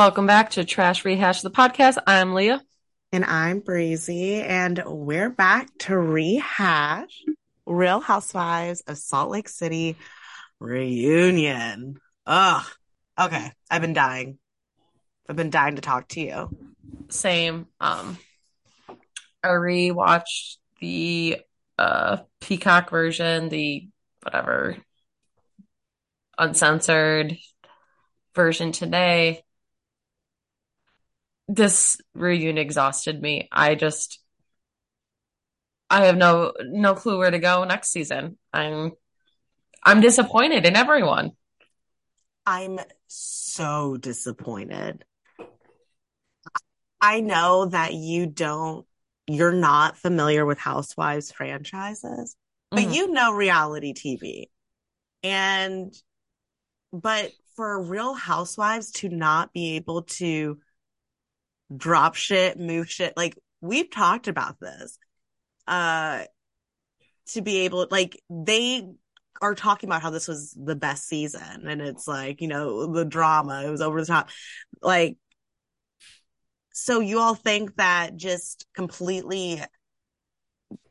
Welcome back to Trash Rehash, the podcast. I'm Leah. And I'm Breezy, and we're back to rehash Real Housewives of Salt Lake City reunion. Ugh. Okay. I've been dying. I've been dying to talk to you. Same. Um, I rewatched the uh Peacock version, the whatever uncensored version today. This reunion exhausted me. I just I have no no clue where to go next season. I'm I'm disappointed in everyone. I'm so disappointed. I know that you don't you're not familiar with Housewives franchises, but Mhm. you know reality TV. And but for Real Housewives to not be able to drop shit, move shit, like we've talked about this. Uh to be able like they are talking about how this was the best season and it's like, you know, the drama, it was over the top. Like so you all think that just completely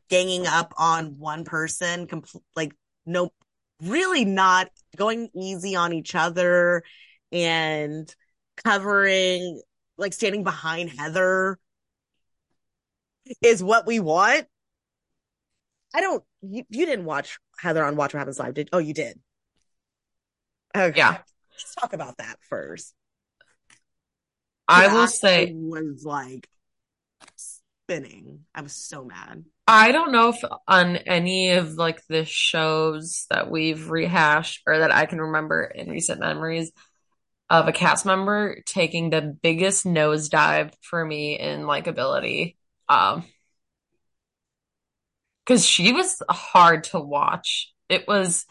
ganging up on one person, compl- like no, really not going easy on each other and covering, like standing behind Heather is what we want. I don't, you, you didn't watch Heather on Watch What Happens Live, did? Oh, you did. Okay. Yeah. Let's talk about that first. I will say was like spinning. I was so mad. I don't know if on any of like the shows that we've rehashed or that I can remember in recent memories of a cast member taking the biggest nosedive for me in likability. Um, because she was hard to watch. It was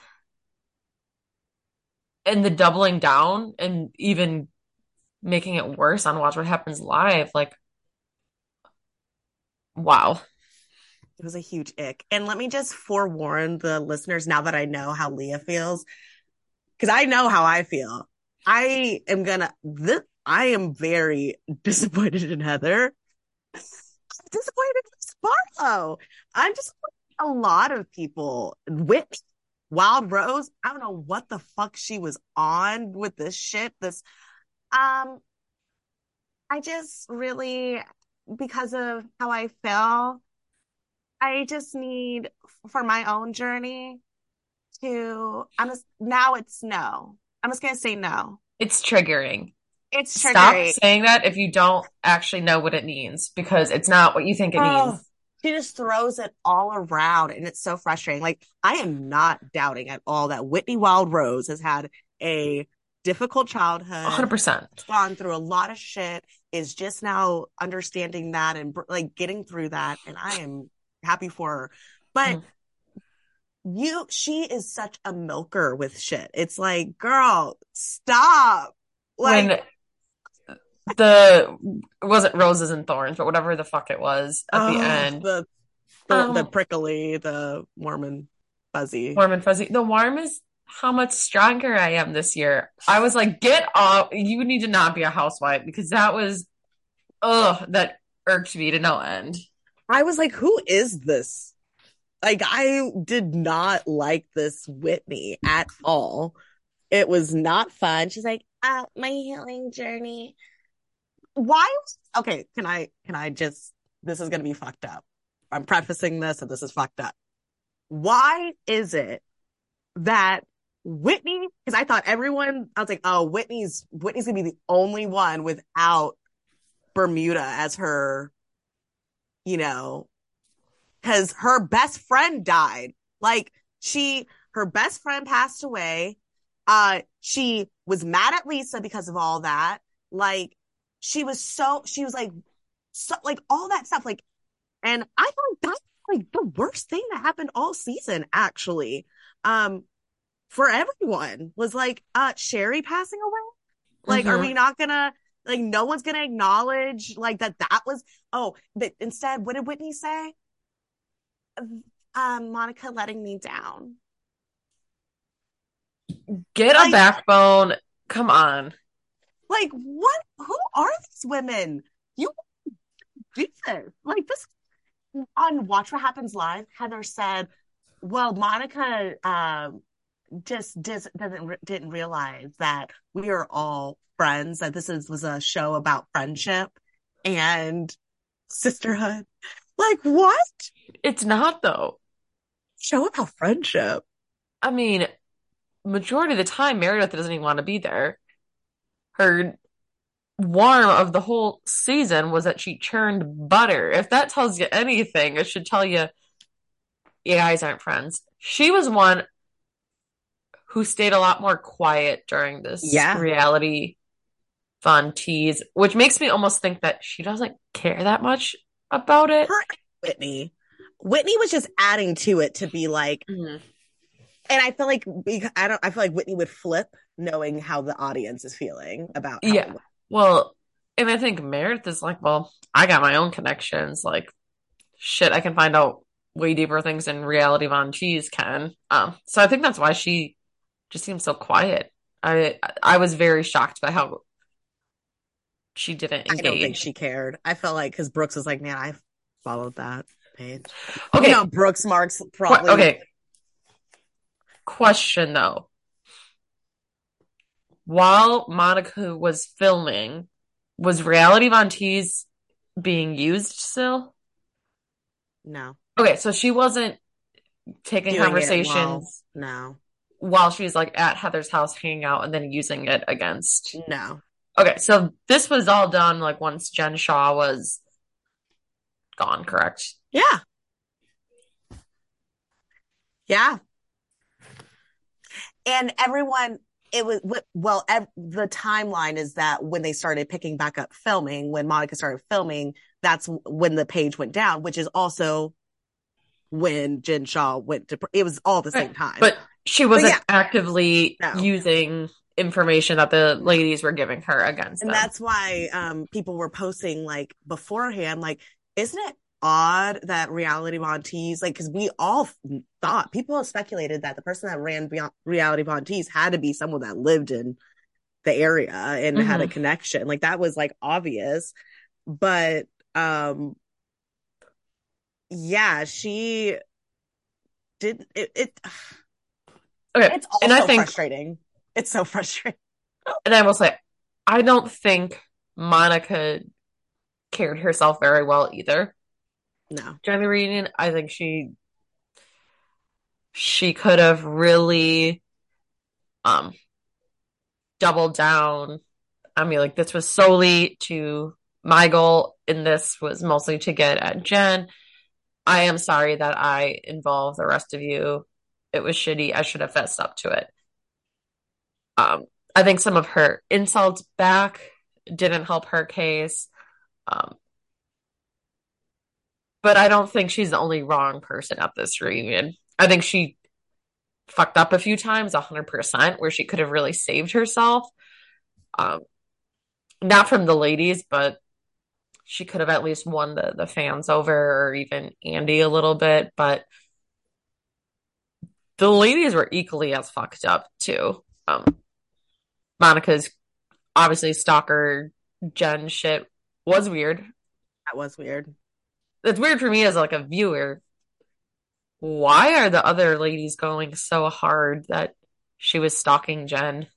and the doubling down and even making it worse on Watch What Happens Live, like wow. It was a huge ick. And let me just forewarn the listeners now that I know how Leah feels, because I know how I feel. I am gonna, this, I am very disappointed in Heather. I'm disappointed in Sparlow. I'm just a lot of people. Whit, Wild Rose. I don't know what the fuck she was on with this shit. This, um, I just really, because of how I feel, I just need for my own journey to, I'm just, now it's no. I'm just gonna say no. It's triggering. It's triggering. Stop saying that if you don't actually know what it means because it's not what you think it Oh, means. she just throws it all around and it's so frustrating. Like, I am not doubting at all that Whitney Wild Rose has had a difficult childhood, 100%. gone through a lot of shit, is just now understanding that and like getting through that. And I am happy for her. But Mhm. You, she is such a milker with shit. It's like, girl, stop. Like, when the it wasn't roses and thorns, but whatever the fuck it was at the oh, end. the, the, the Um, prickly, the warm and fuzzy. warm and fuzzy. The warm is how much stronger I am this year. I was like, get off. You need to not be a housewife because that was, ugh, that irked me to no end. I was like, who is this? Like, I did not like this Whitney at all. It was not fun. She's like, uh, my healing journey. Why? Okay, can I, can I just, this is to be fucked up. I'm prefacing this and this is fucked up. Why is it that Whitney, because I thought everyone, I was like, oh, Whitney's, Whitney's to be the only one without Bermuda as her, you know, because her best friend died. Like she, her best friend passed away. Uh, she was mad at Lisa because of all that. Like she was so, she was like, so like all that stuff. Like, and I thought that's like the worst thing that happened all season, actually. Um, for everyone was like, uh, Sherry passing away. Like, are Mhm. we not gonna, like, no one's gonna acknowledge, like, that that was, oh, but instead, what did Whitney say? Um, Monica letting me down. Get a backbone. Come on. Like, what? Who are these women? You do this. Like, this on Watch What Happens Live, Heather said, well, Monica um, just dis- doesn't didn't realize that we are all friends, that this is, was a show about friendship and sisterhood. Like, what? It's not though. Show about friendship. I mean, majority of the time, Meredith doesn't even want to be there. Her warm of the whole season was that she churned butter. If that tells you anything, it should tell you you guys aren't friends. She was one who stayed a lot more quiet during this Yeah. reality Von Tease, which makes me almost think that she doesn't care that much about it. Her Whitney. Whitney was just adding to it to be like, Mhm. and I feel like I don't. I feel like Whitney would flip knowing how the audience is feeling about. how Yeah. Well, and I think Meredith is like, well, I got my own connections. Like, shit, I can find out way deeper things than reality Von Tease can. Um, so I think that's why she just seems so quiet. I I was very shocked by how she didn't engage. I don't think she cared. I felt like because Brooks was like, man, I followed that page. Okay, You know, Brooks Marks probably. okay. Question though. While Monica was filming, was reality Von Tease being used still? No, Okay, so she wasn't taking Doing it while- conversations no, while she's like at Heather's house hanging out and then using it against. no. Okay, so this was all done like once Jen Shah was gone, correct? Yeah. Yeah. And everyone, it was, well, ev- the timeline is that when they started picking back up filming, when Monica started filming, that's when the page went down, which is also when Jen Shah went to, it was all the same time. But she wasn't yeah. actively No. using information that the ladies were giving her against and them. that's why um people were posting like beforehand like isn't it odd that reality Von Tease like because we all thought people speculated that the person that ran Beyond, reality Von Tease had to be someone that lived in the area and had a Mhm. connection like that was like obvious but um yeah she did it, it okay, it's also and I think frustrating it's so frustrating And I will say, I don't think Monica carried herself very well either no during the reunion. I think she she could have really um doubled down. I mean, like this was solely to my goal, and this was mostly to get at Jen. I am sorry that I involved the rest of you. It was shitty. I should have fessed up to it. Um, I think some of her insults back didn't help her case. Um, but I don't think she's the only wrong person at this reunion. I think she fucked up a few times, 100%, where she could have really saved herself. Um, not from the ladies, but she could have at least won the, the fans over or even Andy a little bit. But the ladies were equally as fucked up, too. Um, Monica's obviously stalker Jen shit was weird. that was weird It's weird for me as like a viewer. Why are the other ladies going so hard that she was stalking Jen?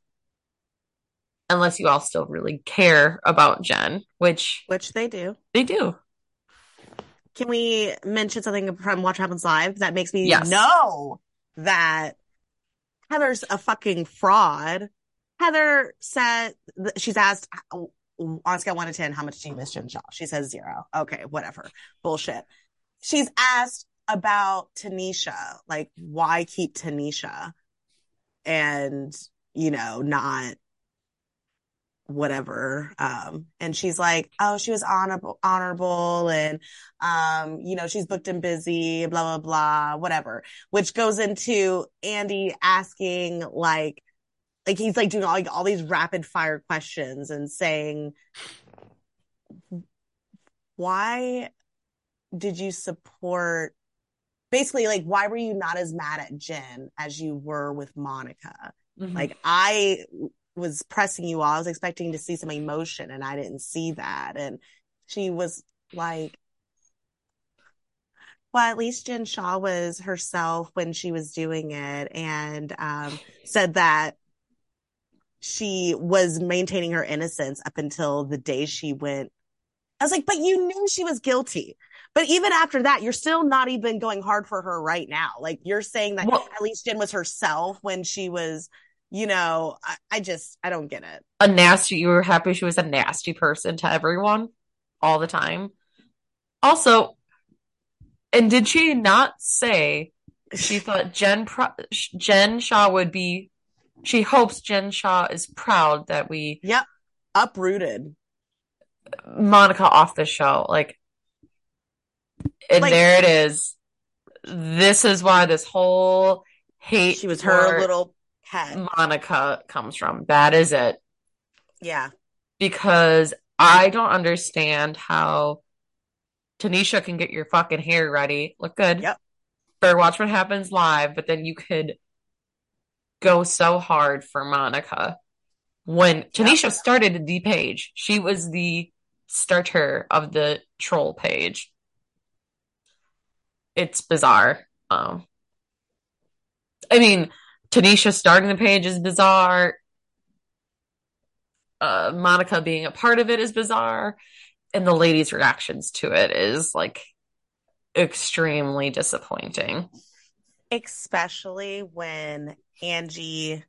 Unless you all still really care about Jen, which which they do they do. Can we mention something from Watch Happens Live that makes me Yes. know that Heather's a fucking fraud? Heather said she's asked on scale one to ten, how much do you miss Jen Shah? She says zero. Okay, whatever. Bullshit. She's asked about Tanisha, like why keep Tanisha and you know not whatever um and she's like oh she was honorable honorable and um you know she's booked and busy blah blah blah whatever which goes into Andy asking like like he's like doing all, like, all these rapid fire questions and saying why did you support basically like why were you not as mad at Jen as you were with Monica Mhm. like I was pressing you all. I was expecting to see some emotion and I didn't see that. And she was like, well, at least Jen Shah was herself when she was doing it and um, said that she was maintaining her innocence up until the day she went. I was like, but you knew she was guilty. But even after that, you're still not even going hard for her right now. Like you're saying that well, at least Jen was herself when she was, you know, I, I just, I don't get it. A nasty, you were happy she was a nasty person to everyone all the time. Also, and did she not say she thought Jen Jen Shah would be? She hopes Jen Shah is proud that we yep uprooted Monica off the show. Like, and like, there it is. This is why this whole hate she was her little pet Monica comes from. That is it. Yeah, because I don't understand how Tanisha can get your fucking hair ready, look good. Yep. Or watch what happens live, but then you could go so hard for Monica. When Tanisha yep. started the page, she was the starter of the troll page. It's bizarre. Um, I mean, Tanisha starting the page is bizarre. Uh, Monica being a part of it is bizarre and the ladies' reactions to it is like extremely disappointing. Especially when Angie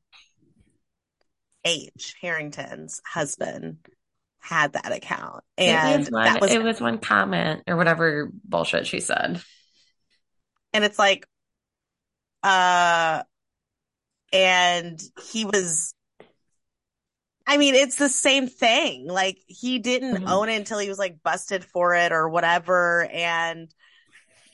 H. Harrington's husband had that account. And it was one, that was it was one comment or whatever bullshit she said. And it's like uh and he was I mean, it's the same thing. Like he didn't mm-hmm. own it until he was like busted for it or whatever. And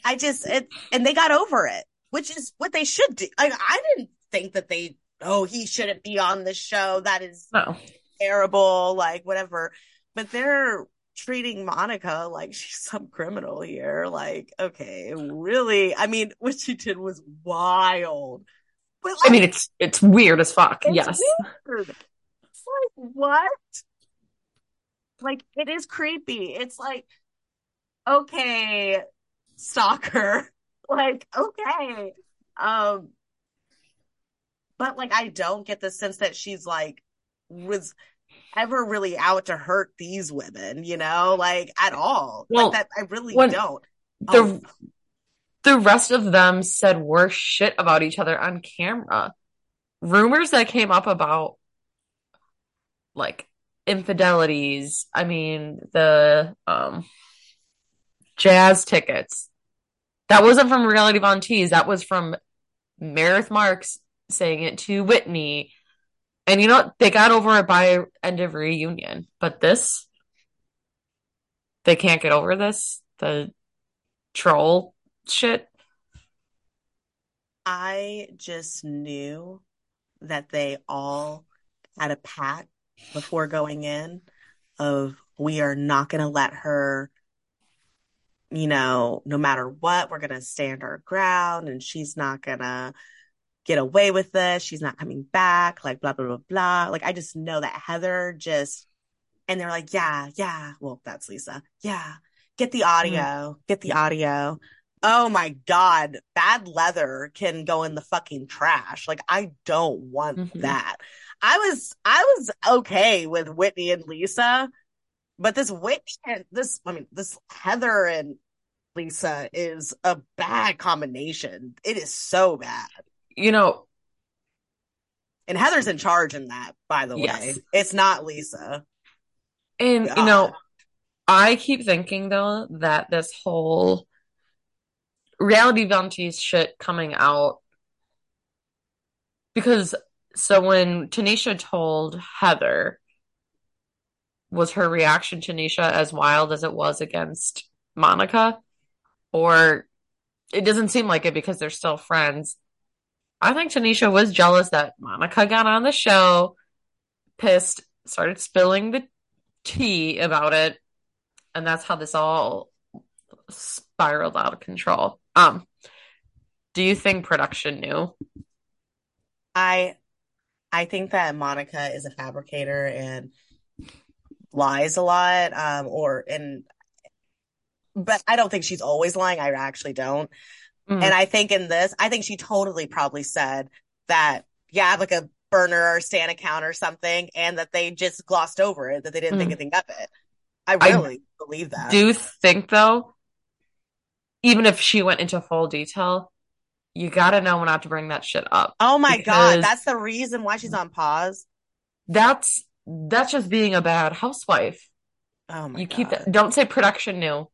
I just, it, and they got over it, which is what they should do. I, I didn't think that they, oh, he shouldn't be on the show. That is no. terrible, like whatever. But they're treating Monica like she's some criminal here. Like, okay, really? I mean, what she did was wild. But like, I mean, it's it's weird as fuck. yes. Weird like, what? Like, it is creepy. It's like, okay, stalker. Like, okay. Um, but like, I don't get the sense that she's like, was ever really out to hurt these women, you know, like at all. Well, like that, I really don't. The, oh. the rest of them said worse shit about each other on camera. Rumors that came up about like infidelities. I mean, the um jazz tickets. That wasn't from Reality Von Tease. That was from Meredith Marks saying it to Whitney. And you know, they got over it by end of reunion. But this, they can't get over this. The troll shit. I just knew that they all had a pact before going in of we are not going to let her you know no matter what we're going to stand our ground and she's not going to get away with this. She's not coming back like blah blah blah blah. Like i just know that heather just and they're like yeah yeah. Well that's lisa. Yeah. Get the audio. Mm. get the audio. Oh my god. Bad leather can go in the fucking trash. Like i don't want mm-hmm. that. I was I was okay with Whitney and Lisa, but this Whitney and this I mean this Heather and Lisa is a bad combination. It is so bad. You know, and Heather's in charge in that, by the yes. way. It's not Lisa. And God. you know, I keep thinking though that this whole reality Tease shit coming out because so when Tanisha told Heather, was her reaction to Nisha as wild as it was against Monica? Or it doesn't seem like it because they're still friends. I think Tanisha was jealous that Monica got on the show, pissed, started spilling the tea about it, and that's how this all spiraled out of control. Um, do you think production knew? I I think that Monica is a fabricator and lies a lot. Um, or and but I don't think she's always lying. I actually don't. Mm. And I think in this, I think she totally probably said that, yeah, like a burner or stan account or something, and that they just glossed over it, that they didn't think Mm. anything of it. I I really believe that. do think though, even if she went into full detail, you gotta know when not to bring that shit up Oh my God. That's the reason why she's on pause. that's that's just being a bad housewife. Oh my You keep that. Don't say production new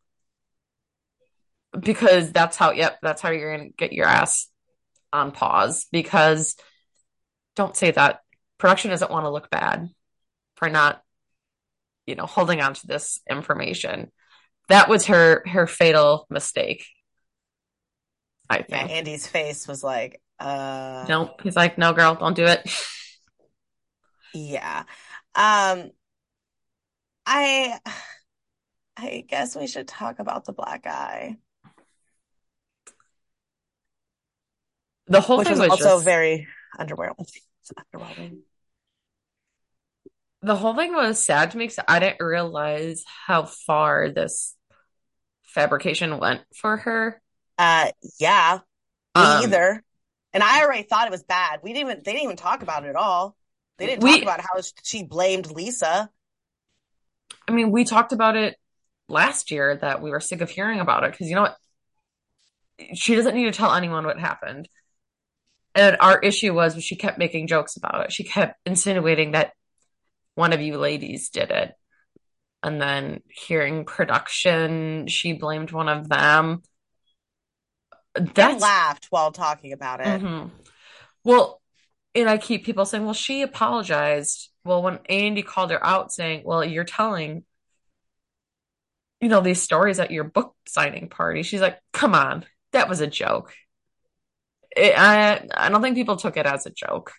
because that's how. Yep, that's how you're gonna get your ass on pause. Because don't say that. Production doesn't want to look bad for not, you know, holding on to this information. That was her her fatal mistake. I Yeah, think. Andy's face was like, uh, Nope. He's like, no, girl, don't do it. yeah. Um, I, I guess we should talk about the black guy, The whole which thing was was also just very underwhelming. Underwhelming. the whole thing was sad to me because I didn't realize how far this fabrication went for her. Uh, yeah, me Um, either. And I already thought it was bad. We didn't even, they didn't even talk about it at all. They didn't talk about how she blamed Lisa. I mean, we talked about it last year that we were sick of hearing about it because you know what? She doesn't need to tell anyone what happened. And our issue was she kept making jokes about it. She kept insinuating that one of you ladies did it. And then hearing production, she blamed one of them. That laughed while talking about it. mhm. Well, and I keep people saying, well, she apologized. Well, when Andy called her out saying, well, you're telling, you know, these stories at your book signing party, she's like, come on, that was a joke. It, I, I don't think people took it as a joke.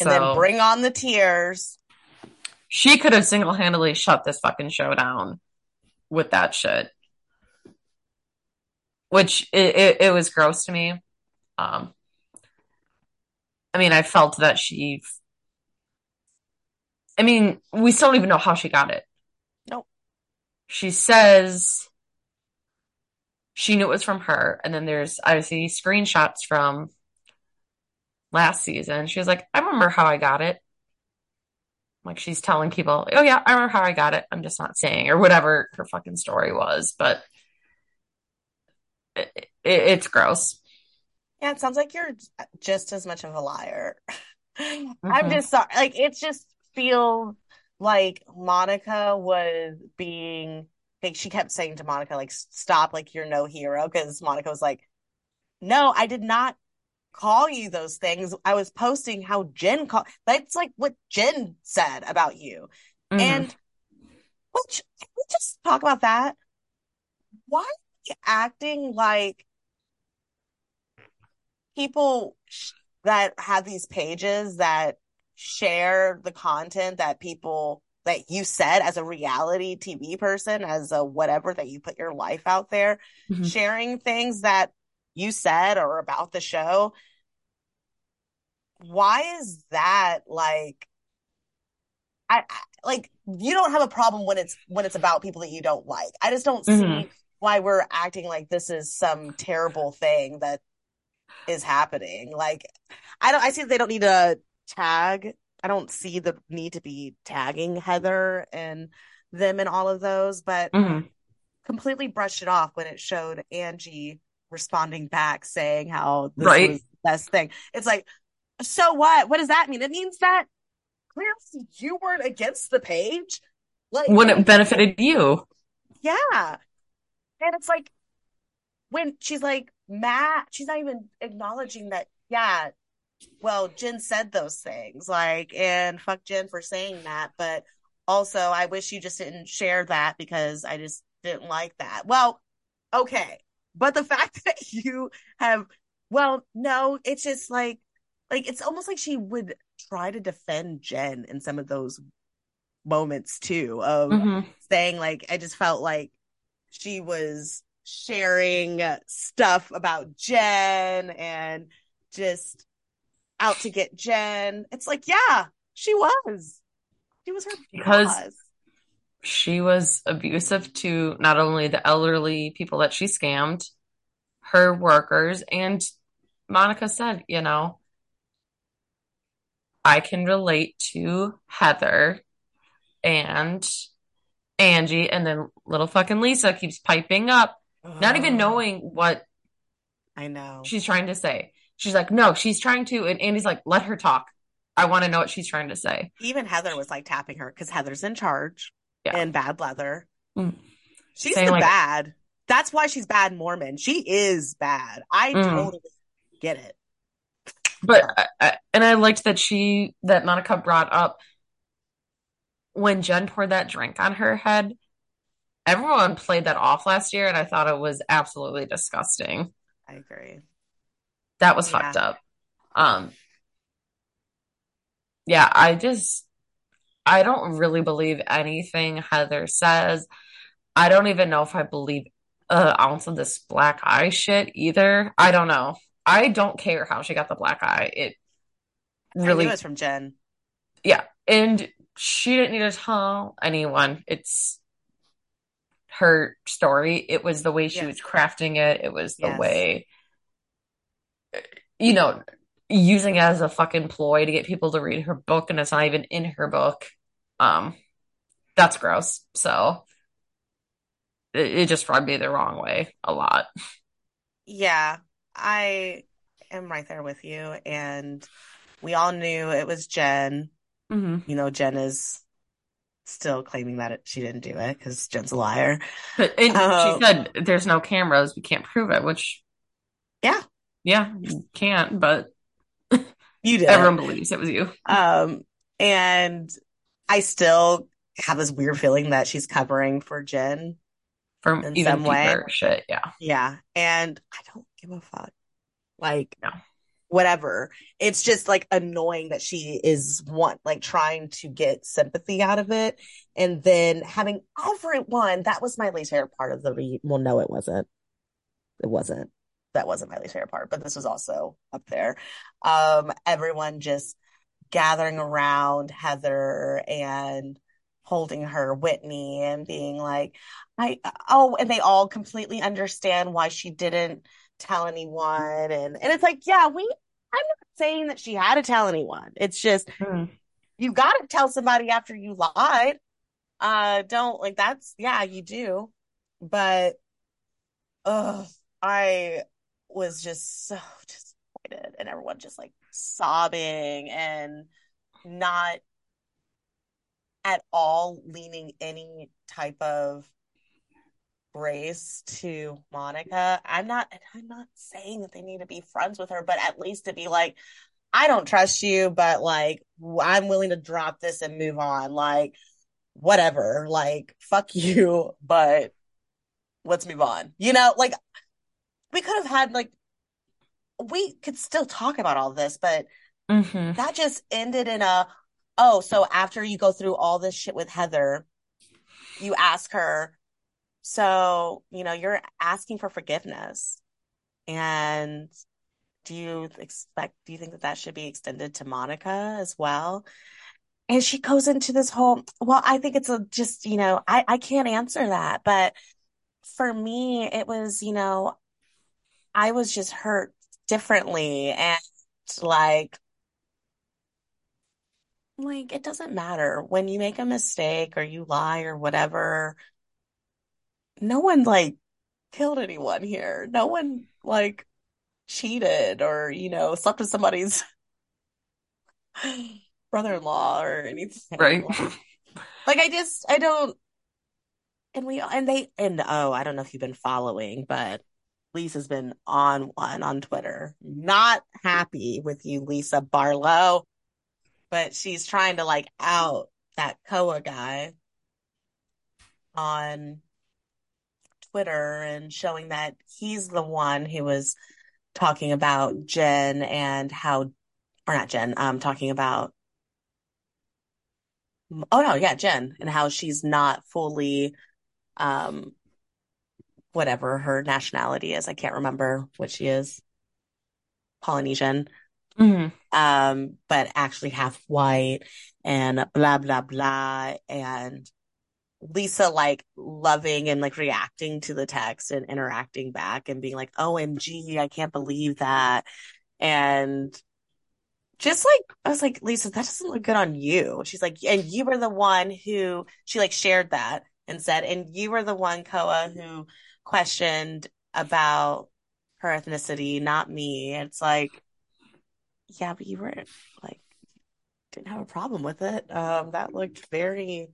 And then So bring on the tears. she could have single-handedly shut this fucking show down with that shit, which it, it, it was gross to me. Um, I mean, I felt that she, I mean, we still don't even know how she got it. Nope. She says she knew it was from her, and then there's obviously screenshots from last season. She was like, I remember how I got it. Like she's telling people, oh yeah, I remember how I got it. I'm just not saying, or whatever her fucking story was, but it, it, it's gross. Yeah, it sounds like you're just as much of a liar. I'm hmm just sorry. Like, it just feels like Monica was being, like, she kept saying to Monica, like, stop, like, you're no hero. Because Monica was like, no, I did not call you those things. I was posting how Jen called. That's like what Jen said about you. hmm And which, can we just talk about that? Why are you acting like people sh- that have these pages that share the content that people that you said as a reality TV person, as a whatever that you put your life out there, hmm sharing things that you said or about the show. Why is that like I, I like you don't have a problem when it's when it's about people that you don't like. I just don't hmm see why we're acting like this is some terrible thing that is happening. Like, I don't, I see that they don't need to tag. I don't see the need to be tagging Heather and them and all of those, but hmm completely brushed it off when it showed Angie responding back saying how this Right. was the best thing. It's like, so what? What does that mean? It means that clearly you weren't against the page. Like, When it benefited you. yeah. And it's like, when she's like Matt, she's not even acknowledging that, yeah, well, Jen said those things, like, and fuck Jen for saying that, but also I wish you just didn't share that because I just didn't like that. Well, okay. But the fact that you have, well, no, it's just like, like, it's almost like she would try to defend Jen in some of those moments too, of hmm saying, like, I just felt like she was sharing stuff about Jen and just out to get Jen. It's like, yeah, she was. She was her Because- boss. She was abusive to not only the elderly people that she scammed, her workers, and Monica said, you know, I can relate to Heather and Angie, and then little fucking Lisa keeps piping up, not even oh. knowing what I know. she's trying to say. She's like, no, she's trying to, and Andy's like, let her talk. I want to know what she's trying to say. Even Heather was like tapping her because Heather's in charge Yeah. and bad leather. Mm. She's Saying, the like- bad. That's why she's bad Mormon. She is bad. I Mm. totally get it. But I, I, and I liked that she that Monica brought up when Jen poured that drink on her head. Everyone played that off last year, and I thought it was absolutely disgusting. I agree. That was Yeah. fucked up. Um, yeah, I just I don't really believe anything Heather says. I don't even know if I believe an ounce of this black eye shit either. I don't know. I don't care how she got the black eye. It really was from Jen. Yeah, and she didn't need to tell anyone. It's her story. It was the way she Yes. was crafting it. It was the Yes. way, you know, using it as a fucking ploy to get people to read her book, and it's not even in her book. Um, that's gross. So it, it just rubbed me the wrong way a lot. Yeah, I am right there with you. And we all knew it was Jen. Mm-hmm. You know, Jen is still claiming that it, she didn't do it because Jen's a liar. But and Oh. she said there's no cameras, we can't prove it, which Yeah. yeah, you can't, but You did. everyone believes it was you. Um, and I still have this weird feeling that she's covering for Jen. from in some way. shit. Yeah. Yeah. And I don't give a fuck. Like, No. whatever. It's just like annoying that she is one, like trying to get sympathy out of it. And then having everyone, that was my least favorite part of the re well, no, it wasn't. It wasn't. That wasn't my least favorite part, but this was also up there. Um, everyone just gathering around Heather and holding her Whitney and being like, I, oh, and they all completely understand why she didn't tell anyone. And, and it's like, yeah, we, I'm not saying that she had to tell anyone. It's just, you got to tell somebody after you lied. Uh, don't like that's, yeah, you do. But, ugh, I was just so disappointed and everyone just like sobbing and not at all leaning any type of grace to Monica. I'm not, I'm not saying that they need to be friends with her, but at least to be like, I don't trust you, but like, I'm willing to drop this and move on. Like, whatever, like, fuck you, but let's move on. You know, like, we could have had, like, we could still talk about all this, but Mm-hmm. that just ended in a, oh, so after you go through all this shit with Heather, you ask her, so, you know, you're asking for forgiveness. And do you expect, do you think that that should be extended to Monica as well? And she goes into this whole, well, I think it's a just, you know, I, I can't answer that. But for me, it was, you know, I was just hurt differently. And like, like it doesn't matter when you make a mistake or you lie or whatever. No one like killed anyone here. No one like cheated or, you know, slept with somebody's brother-in-law or anything. Right. Like I just I don't and we and they and oh, I don't know if you've been following, but Lisa's been on one on Twitter. Not happy with you, Lisa Barlow. But she's trying to like out that Koa guy on Twitter and showing that he's the one who was talking about Jen and how or not Jen, um talking about Oh no, yeah, Jen, and how she's not fully, um, whatever her nationality is. I can't remember what she is. Polynesian. hmm um, but actually half white and blah blah blah. And Lisa like loving and like reacting to the text and interacting back and being like, OMG, I can't believe that. And just like I was like, Lisa, that doesn't look good on you. She's like, and you were the one who she like shared that and said, and you were the one, Koa, who questioned about her ethnicity, not me. It's like, yeah, but you weren't like didn't have a problem with it. Um, that looked very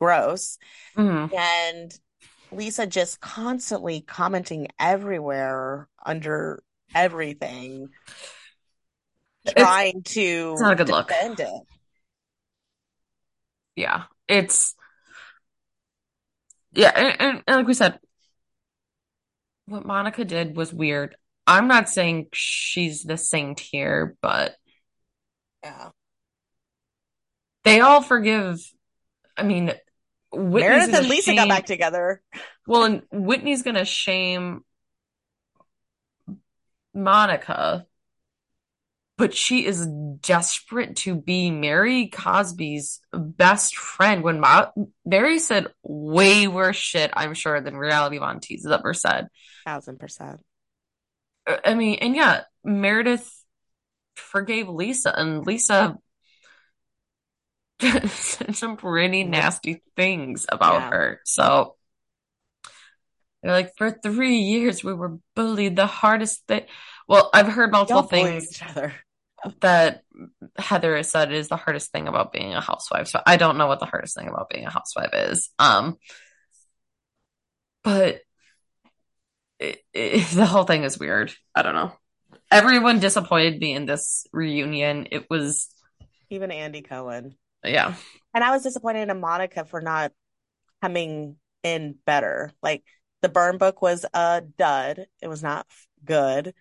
gross. hmm And Lisa just constantly commenting everywhere under everything, trying it's to not a good look. it. Yeah, it's yeah, and, and, and like we said, what Monica did was weird. I'm not saying she's the saint here, but Yeah. they all forgive. I mean, Whitney's Meredith and Lisa got back together. Well, and Whitney's gonna shame Monica, but she is desperate to be Mary Cosby's best friend. When Ma Mary said way worse shit, I'm sure, than Reality Von has ever said. Thousand percent. I I mean, and yeah, Meredith forgave Lisa, and Lisa said some pretty nasty things about Yeah. her. So they're like, for three years, we were bullied the hardest thing. Well, I've heard multiple things each other. That Heather has said is the hardest thing about being a housewife. So I don't know what the hardest thing about being a housewife is. Um, but it, it, the whole thing is weird. I don't know. Everyone disappointed me in this reunion. It was, Even Andy Cohen. yeah. And I was disappointed in Monica for not coming in better. Like the burn book was a dud. It was not good.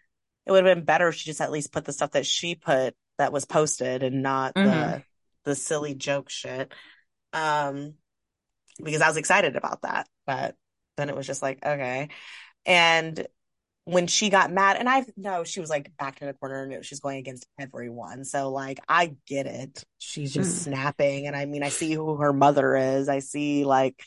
It would have been better if she just at least put the stuff that she put that was posted and not hmm the the silly joke shit. Um, because I was excited about that, but then it was just like, okay. And when she got mad, and I know she was like back in a corner and she's going against everyone. So like I get it. She's just hmm snapping. And I mean, I see who her mother is. I see like,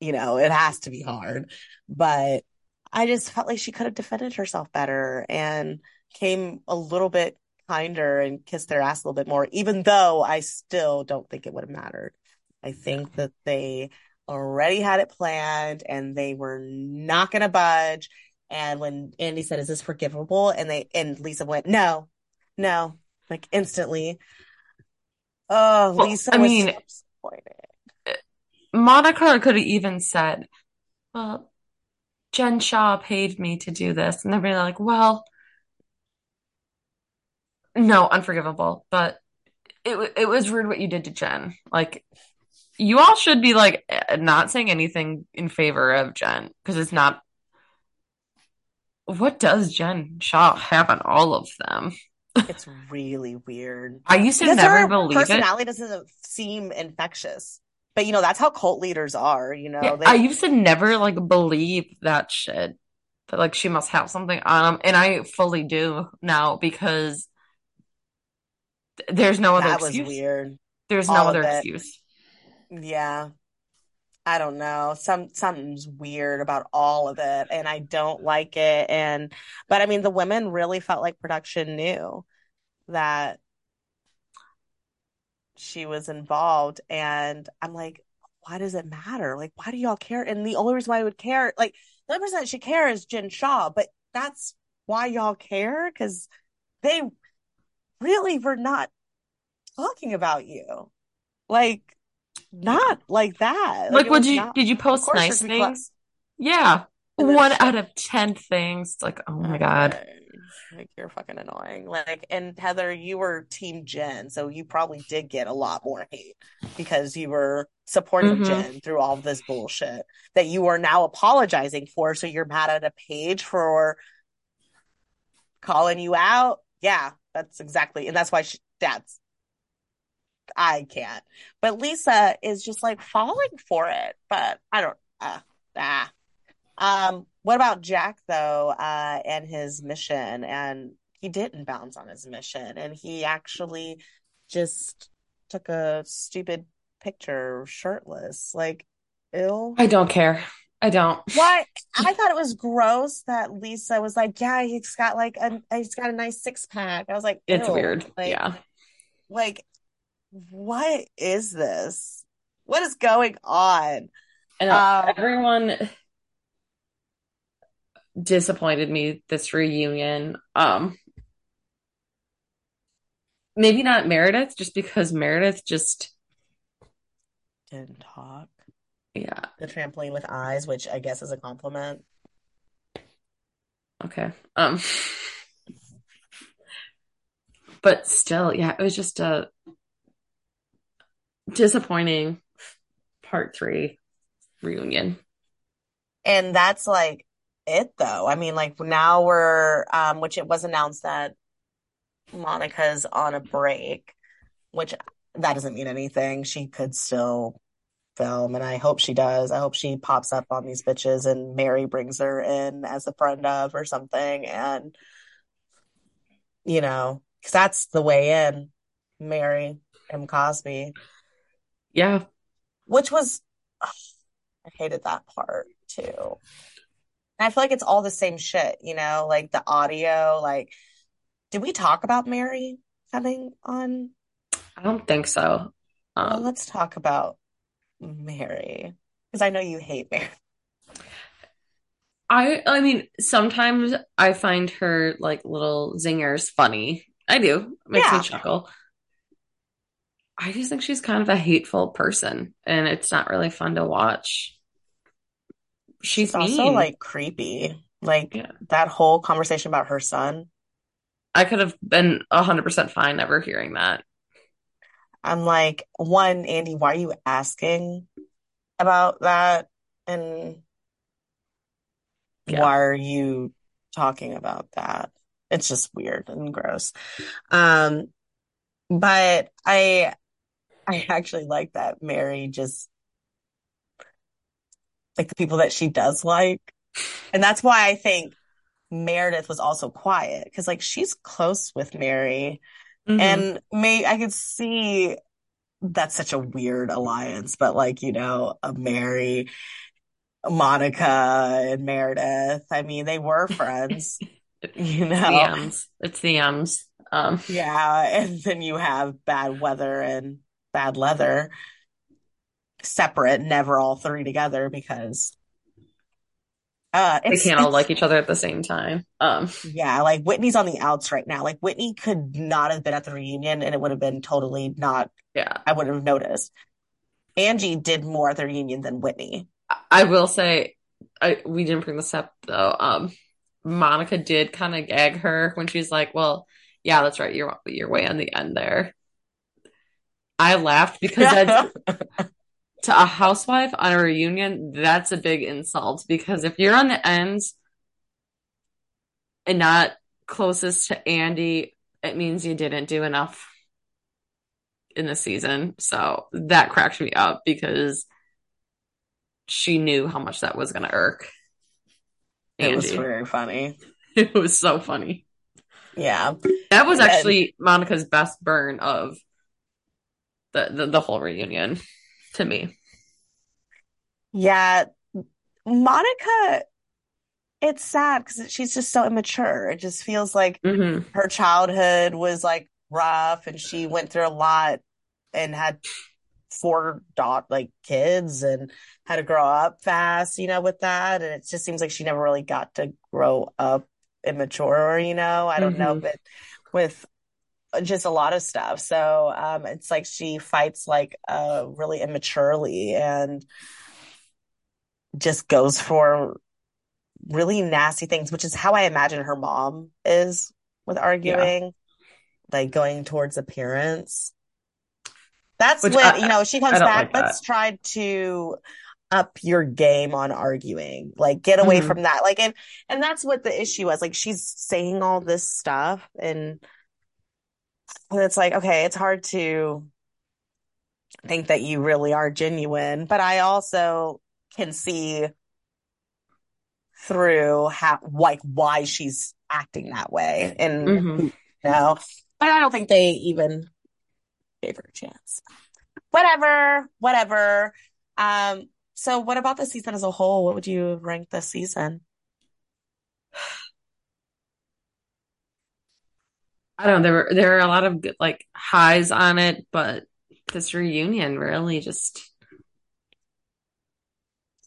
you know, it has to be hard. But I just felt like she could have defended herself better and came a little bit kinder and kissed their ass a little bit more, even though I still don't think it would have mattered. I think that they already had it planned and they were not going to budge. And when Andy said, "Is this forgivable?" and they and Lisa went, "No, no," like instantly. Oh, Well, Lisa I was so mean, disappointed. Monica could have even said, well, Jen Shah paid me to do this. And they'd be like, well, no, unforgivable. But it, it was rude what you did to Jen. Like, you all should be like eh, not saying anything in favor of Jen because it's not. What does Jen Shah have on all of them? It's really weird. I used to Because never believe it. personality doesn't seem infectious. But you know, that's how cult leaders are, you Yeah, know. I used to never like believe that shit. That like she must have something on them, and I fully do now because th- there's no other that was excuse. weird. There's no All of other it. excuse. Yeah. I don't know. Some something's weird about all of it and I don't like it. And but I mean the women really felt like production knew that she was involved and I'm like, why does it matter? Like why do y'all care? And the only reason why I would care, like the only person that should care is Jen Shah, but that's why y'all care because they really were not talking about you. Like not like that. Like Like, would you not. did you post nice things? Yeah. One out of 10 things. It's like, oh my God. Like you're fucking annoying. Like, and Heather, you were Team Jen, so you probably did get a lot more hate because you were supporting hmm Jen through all this bullshit that you are now apologizing for. So you're mad at a page for calling you out. Yeah, that's exactly, and that's why she, that's I can't. But Lisa is just like falling for it. But I don't. Uh, ah. Um. What about Jack though? Uh, and his mission and he didn't bounce on his mission and he actually just took a stupid picture shirtless. Like, ill. I don't care. I don't. What? I thought it was gross that Lisa was like, yeah, he's got like a he's got a nice six pack. I was like, It's weird. Like, yeah. like what is this? What is going on? And Um, everyone disappointed me this reunion. Um, maybe not Meredith, just because Meredith just, Didn't talk. yeah, The trampoline with eyes, which I guess is a compliment. okay. Um, but still, yeah, it was just a disappointing part three reunion. And that's like it though. I mean, like now we're um which it was announced that Monica's on a break, which that doesn't mean anything. She could still film and I hope she does. I hope she pops up on these bitches and Mary brings her in as a friend of or something and you know, because that's the way in, Mary M. Cosby, Yeah, which was I hated that part too. And I feel like it's all the same shit, you know, like the audio, like did we talk about Mary coming on? I don't think so. Well, Um, let's talk about Mary because I know you hate Mary. I I mean, sometimes I find her like little zingers funny. I do. It makes Yeah. me chuckle. I just think she's kind of a hateful person, and it's not really fun to watch. She's She's also like creepy. Like Yeah. that whole conversation about her son. I could have been 100% fine never hearing that. I'm like, one, Andy, why are you asking about that? And Yeah. why are you talking about that? It's just weird and gross. Um, but I I actually like that Mary just like the people that she does like. And that's why I think Meredith was also quiet because like she's close with Mary Mhm. and may I could see that's such a weird alliance, but like, you know, a Mary, Monica and Meredith. I mean, they were friends, you It's the know. M's. It's the M's. Um, Yeah, and then you have bad weather and bad leather separate, never all three together because uh they can't all like each other at the same time. Um, yeah, like Whitney's on the outs right now. Like Whitney could not have been at the reunion and it would have been totally not yeah. I wouldn't have noticed. Angie did more at the reunion than Whitney. I will say, I we didn't bring this up though. Um, Monica did kind of gag her when she's like, "Well, yeah, that's right. You're you're way on the end there." I laughed because that's to a housewife on a reunion. That's a big insult because if you're on the ends and not closest to Andy, it means you didn't do enough in the season. So that cracked me up because she knew how much that was going to irk It was very funny. It was so funny. Yeah. That was actually Monica's best burn of the, the the whole reunion to me. Yeah. Monica, it's sad because she's just so immature. It just feels like hmm her childhood was like rough and she went through a lot and had four dot like kids and had to grow up fast, you know, with that. And it just seems like she never really got to grow up immature, you know. I don't know, Mhm. but with just a lot of stuff. So um it's like she fights like uh really immaturely and just goes for really nasty things, which is how I imagine her mom is with arguing, like going towards appearance. That's Which when, I- you know, she comes back. like Let's try to up your game on arguing. Like get away Mhm. from that. Like and and that's what the issue was. Like she's saying all this stuff and and it's like, okay, it's hard to think that you really are genuine, but I also can see through how like why she's acting that way. And Mhm. you know, but I don't think they even gave her a chance. Whatever, whatever. Um, so what about the season as a whole? What would you rank this season? I don't know. There were there are a lot of good like highs on it, but this reunion really just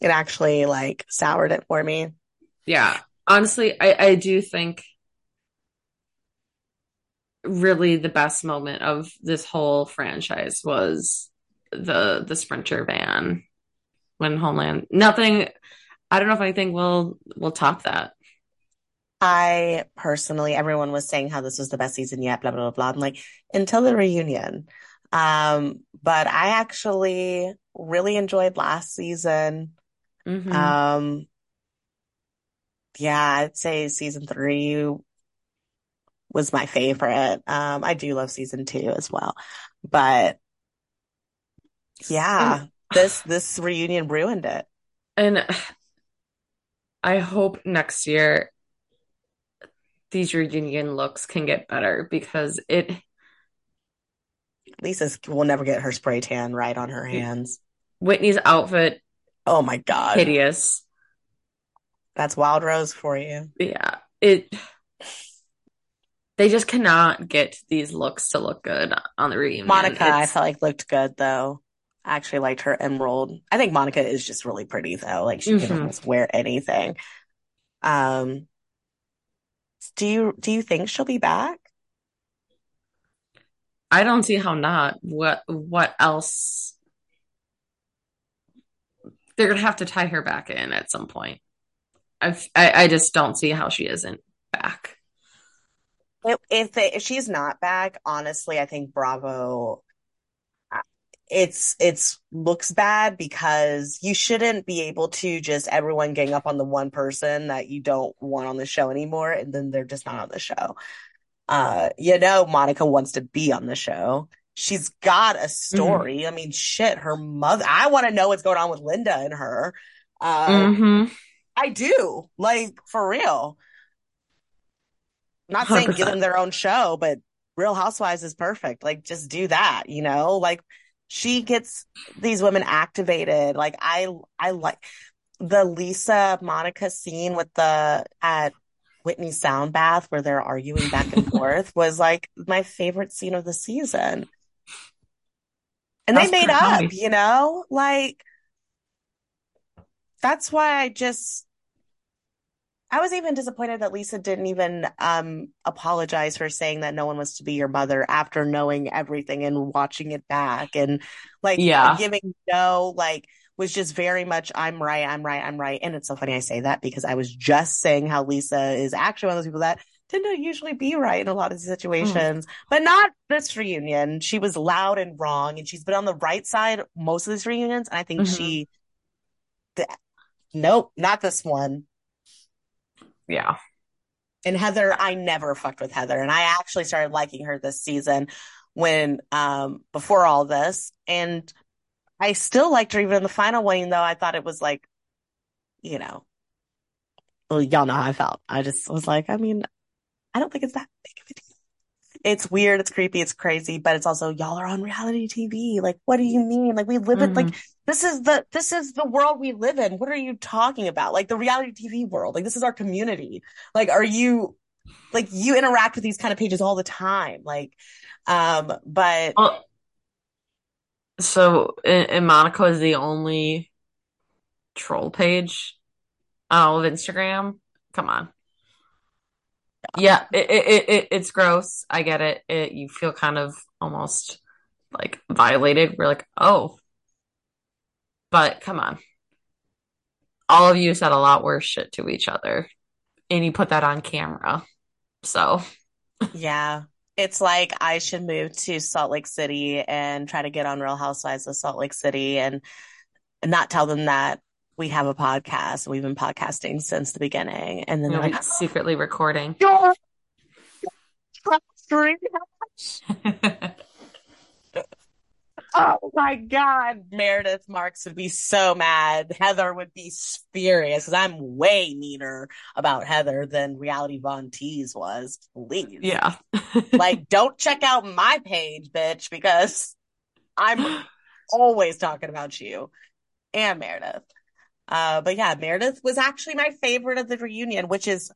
It actually like soured it for me. yeah. Honestly, I I do think really the best moment of this whole franchise was the the Sprinter van when Homeland. Nothing. I don't know if anything will will top that. I personally, everyone was saying how this was the best season yet, blah, blah, blah, blah. I'm like, until the reunion. Um, but I actually really enjoyed last season. Mhm. Um, yeah, I'd say season three was my favorite. Um, I do love season two as well. But yeah, this this reunion ruined it. And I hope next year these reunion looks can get better because it Lisa will never get her spray tan right on her hands. Whitney's outfit Oh my God. hideous. That's Wild Rose for you. Yeah, it they just cannot get these looks to look good on the reunion. Monica, I It's- felt like looked good though. I actually liked her emerald. I think Monica is just really pretty though. Like she can Mhm. almost wear anything. Um, do you do you think she'll be back? I don't see how not. What what else? They're gonna have to tie her back in at some point. I've, I I just don't see how she isn't back. If they, if she's not back, honestly, I think Bravo. It's it's looks bad because you shouldn't be able to just everyone gang up on the one person that you don't want on the show anymore, and then they're just not on the show. Uh, you know, Monica wants to be on the show. She's got a story. I mean, shit, her mother. I want to know what's going on with Linda and her. um Uh, hmm I do, like for real. Not saying give 100%. them their own show, but Real Housewives is perfect. Like just do that, you know? Like she gets these women activated. Like I I like the Lisa Monica scene with the at Whitney Sound Bath where they're arguing back and forth was like my favorite scene of the season. And they made up, funny. you know? Like that's why I just I was even disappointed that Lisa didn't even um apologize for saying that no one was to be your mother after knowing everything and watching it back and like Yeah. giving no like was just very much I'm right, I'm right, I'm right. And it's so funny I say that because I was just saying how Lisa is actually one of those people that tend to usually be right in a lot of situations, but not this reunion. She was loud and wrong and she's been on the right side most of these reunions. And I think Mhm. she th- nope, not this one. Yeah. And Heather, I never fucked with Heather. And I actually started liking her this season when, um, before all this. And I still liked her even in the final one, though I thought it was like, you know, well, y'all know how I felt. I just was like, I mean, I don't think it's that big of a deal. It's weird, it's creepy, it's crazy, but it's also y'all are on reality TV. Like, what do you mean? Like, we live in like this is the this is the world we live in. What are you talking about? Like the reality TV world. Like this is our community. Like, are you like you interact with these kind of pages all the time? Like, um, but Well, so and, Monica is the only troll page on all of Instagram. Come on. Yeah, it, it, it, it- it's gross. I get it. It. You feel kind of almost like violated. We're like, oh, but come on. All of you said a lot worse shit to each other, and you put that on camera. So, yeah, it's like I should move to Salt Lake City and try to get on Real Housewives of Salt Lake City and not tell them that we have a podcast. We've been podcasting since the beginning, and then they're like, secretly recording. Oh my God. Meredith Marks would be so mad. Heather would be furious because I'm way meaner about Heather than Reality Von Tease was. Please. Yeah. like, don't check out my page, bitch, because I'm always talking about you and Meredith. Uh, but yeah, Meredith was actually my favorite of the reunion, which is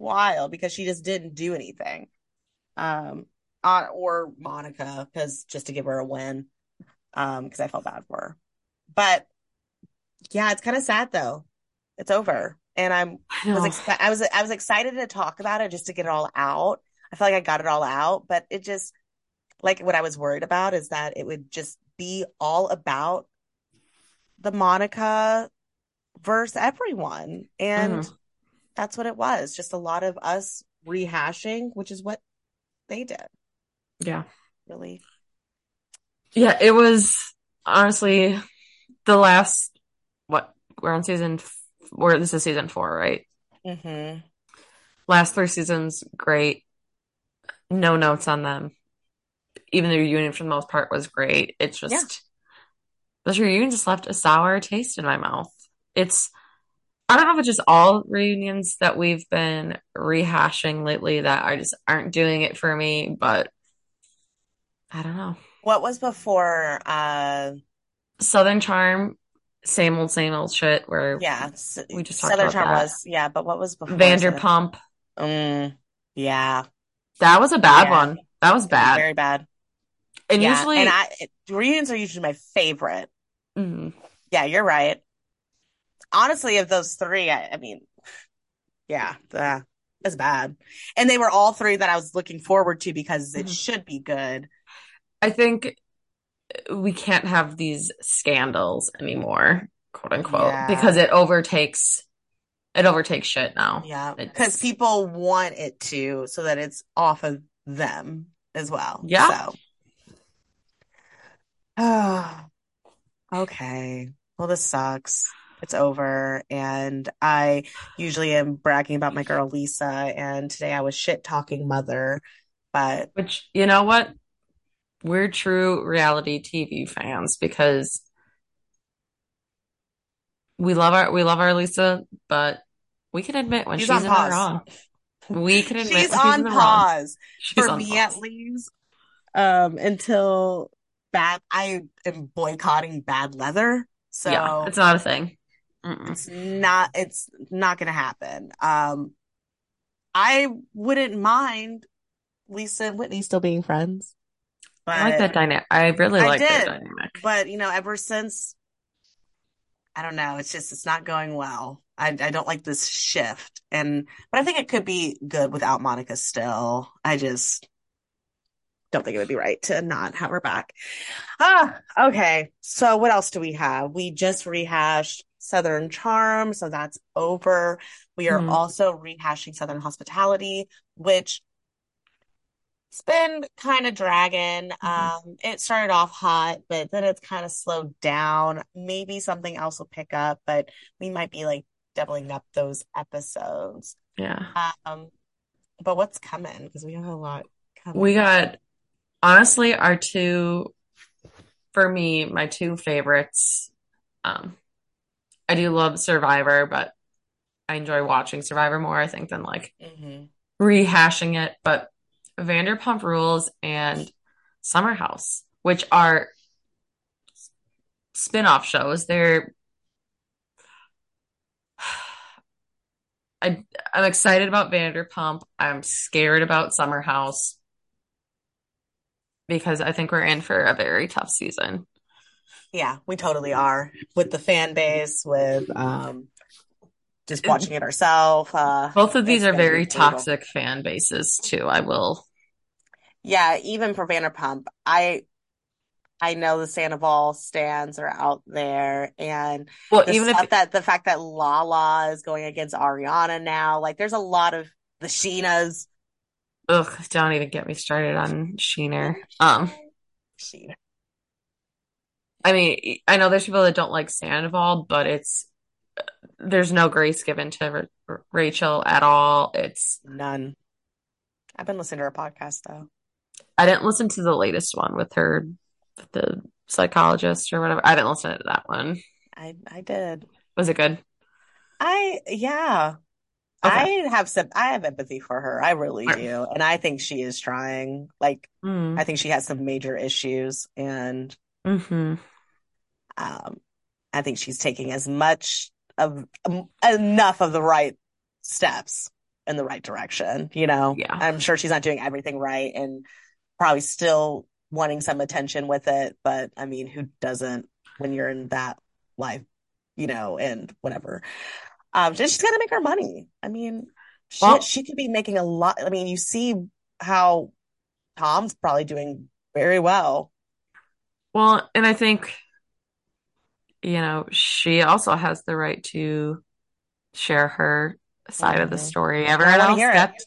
wild because she just didn't do anything. Um, uh, or Monica, because just to give her a win, um, because I felt bad for her. But yeah, it's kind of sad though. It's over, and I'm I was exci- I was I was excited to talk about it just to get it all out. I feel like I got it all out, but it just like what I was worried about is that it would just be all about the Monica versus everyone, and Mhm. that's what it was. Just a lot of us rehashing, which is what they did. Yeah. Really, Yeah, it was honestly the last what we're on season or this is season four, right? mm-hmm. Last three seasons, great. No notes on them. Even the reunion for the most part was great. It's just Yeah. this reunion just left a sour taste in my mouth. It's I don't know if it's just all reunions that we've been rehashing lately that I just aren't doing it for me, but I don't know. What was before? Uh, Southern Charm, same old, same old shit where yeah, we just talked Southern about Charm that. was yeah, but what was before? Southern- Vanderpump. Mm, yeah, That was a bad Yeah. one. That was bad. very bad. And yeah, usually, and I reunions are usually my favorite. Mhm. Yeah, you're right. Honestly, of those three, I, I mean, yeah, uh, it's bad. And they were all three that I was looking forward to because it Mhm. should be good. I think we can't have these scandals anymore, quote unquote, Yeah. because it overtakes it overtakes shit now. Yeah, because people want it to, so that it's off of them as well. Yeah. So, Ah, okay. Well, this sucks. It's over, and I usually am bragging about my girl Lisa, and today I was shit talking mother, but Which, you know what? We're true reality TV fans because we love our we love our Lisa, but we can admit when She's she's, on in the pause. wrong. We can admit she's she's on wrong. pause. She's for on me pause. at least um until bad I am boycotting bad leather so Yeah, it's not a thing. Mm-mm. it's not it's not gonna happen um I wouldn't mind Lisa and Whitney still being friends but I like that dynamic. I really I like that dynamic. but you know ever since I don't know it's just it's not going well I I don't like this shift and but I think it could be good without Monica still I just don't think it would be right to not have her back. Ah, okay. So what else do we have? We just rehashed Southern Charm, so that's over. We are Mhm. also rehashing Southern Hospitality, which it's been kind of dragging. Mhm. Um, it started off hot, but then it's kind of slowed down. Maybe something else will pick up, but we might be like doubling up those episodes. Yeah. Um, but what's coming? Because we have a lot coming. We got honestly our two for me, my two favorites. Um I do love Survivor, but I enjoy watching Survivor more, I think, than like Mhm. rehashing it. But Vanderpump Rules and Summer House, which are spin-off shows. They're I I'm excited about Vanderpump. I'm scared about Summer House because I think we're in for a very tough season. Yeah, we totally are with the fan base, with um, just watching it ourselves. Uh, Both of these are very toxic fan bases too. I will. Yeah, even for Vanderpump, I I know the Sandoval stands are out there, and Well, the even if that the fact that Lala is going against Ariana now, like there's a lot of the Scheanas. ugh, don't even get me started on Sheener. Um, Scheana. I mean, I know there's people that don't like Sandoval, but it's there's no grace given to Ra- Rachel at all. It's None. I've been listening to her podcast though. I didn't listen to the latest one with her, the psychologist or whatever. I didn't listen to that one. I I did. Was it good? I yeah. Okay. I have some I have empathy for her. I really Alright. do. And I think she is trying. Like Mm. I think she has some major issues and hmm um I think she's taking as much of um, enough of the right steps in the right direction, you know. Yeah. I'm sure she's not doing everything right and probably still wanting some attention with it, but I mean, who doesn't when you're in that life, you know, and whatever. Um, just, she's got to make her money. I mean, shit, Well- she could be making a lot. I mean, you see how Tom's probably doing very well. Well, and I think, you know, she also has the right to share her side of the story. Everyone else it.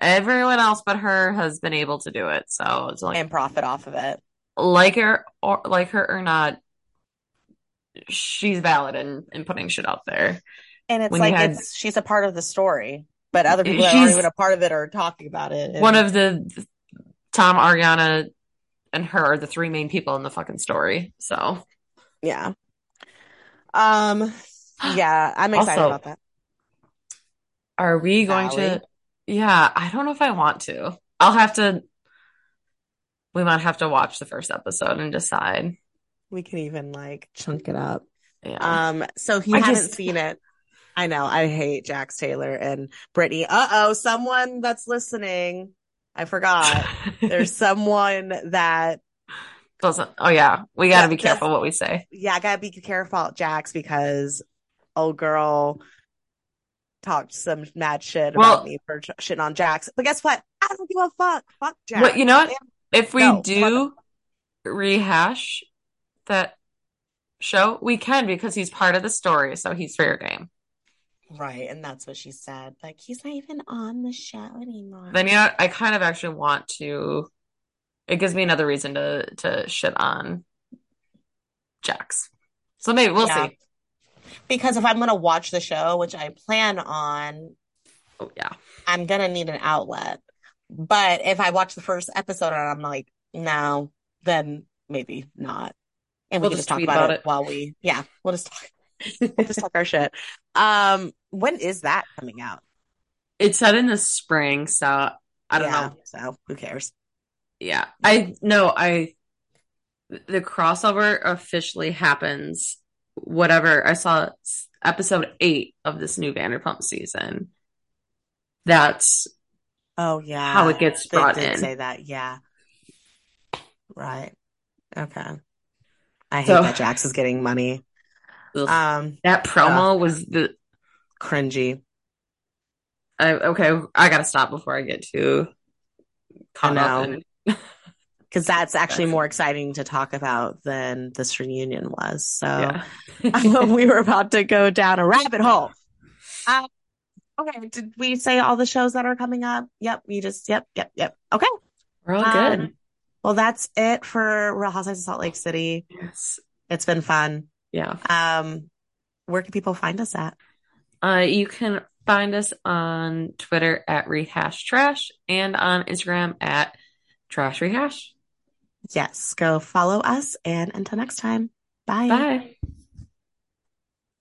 everyone else but her has been able to do it. So it's like, and profit off of it. like her or like her or not, she's valid in in putting shit out there. And it's When like had- it's she's a part of the story, but other people that aren't even a part of it are talking about it. and- One of the Tom, Ariana, and her are the three main people in the fucking story. So yeah. Um, yeah, I'm excited Also, about that. are we going to? Yeah, I don't know if I want to. I'll have to. We might have to watch the first episode and decide. We can even like chunk it up. Yeah. Um, so he I haven't just- seen it, I know I hate Jax Taylor and Brittany. Uh-oh, someone that's listening. I forgot. There's someone that Doesn't. Oh yeah, we got to be careful what we say. yeah, I gotta be careful, Jax, because old girl talked some mad shit Well- about me for shitting on Jax. But guess what? I don't give a fuck. Fuck Jax. What you know what? If we No, do rehash that show, we can because he's part of the story, so he's fair game. Right, and that's what she said. Like he's not even on the show anymore. Then you know, I kind of actually want to. It gives me another reason to to shit on Jax. So maybe we'll Yeah. see. Because if I'm gonna watch the show, which I plan on, Oh yeah. I'm gonna need an outlet. But if I watch the first episode and I'm like, no, then maybe not. And we We'll can just just talk about, about it, it. while we, yeah, we'll just talk, we'll just talk our shit. Um, when is that coming out? It's set in the spring, so I don't Yeah, know. So who cares? Yeah. I no, I the crossover officially happens whatever I saw episode 8 of this new Vanderpump season. That's Oh yeah, how it gets they brought did in. say that. Yeah, right. Okay. I hate So- that Jax is getting money. Ugh. Um, that promo was the cringy. I, okay, I gotta stop before I get too caught up in because that's actually more exciting to talk about than this reunion was. So yeah. we were about to go down a rabbit hole. Um, okay, did we say all the shows that are coming up? Yep, you just yep, yep, yep. Okay, We're all Um, good. well that's it for Real Housewives of Salt Lake City. Yes. It's been fun. Yeah. Um, where can people find us at? Uh, you can find us on Twitter at Rehash Trash and on Instagram at Trash Rehash. Yes, go follow us, and until next time, bye. Bye.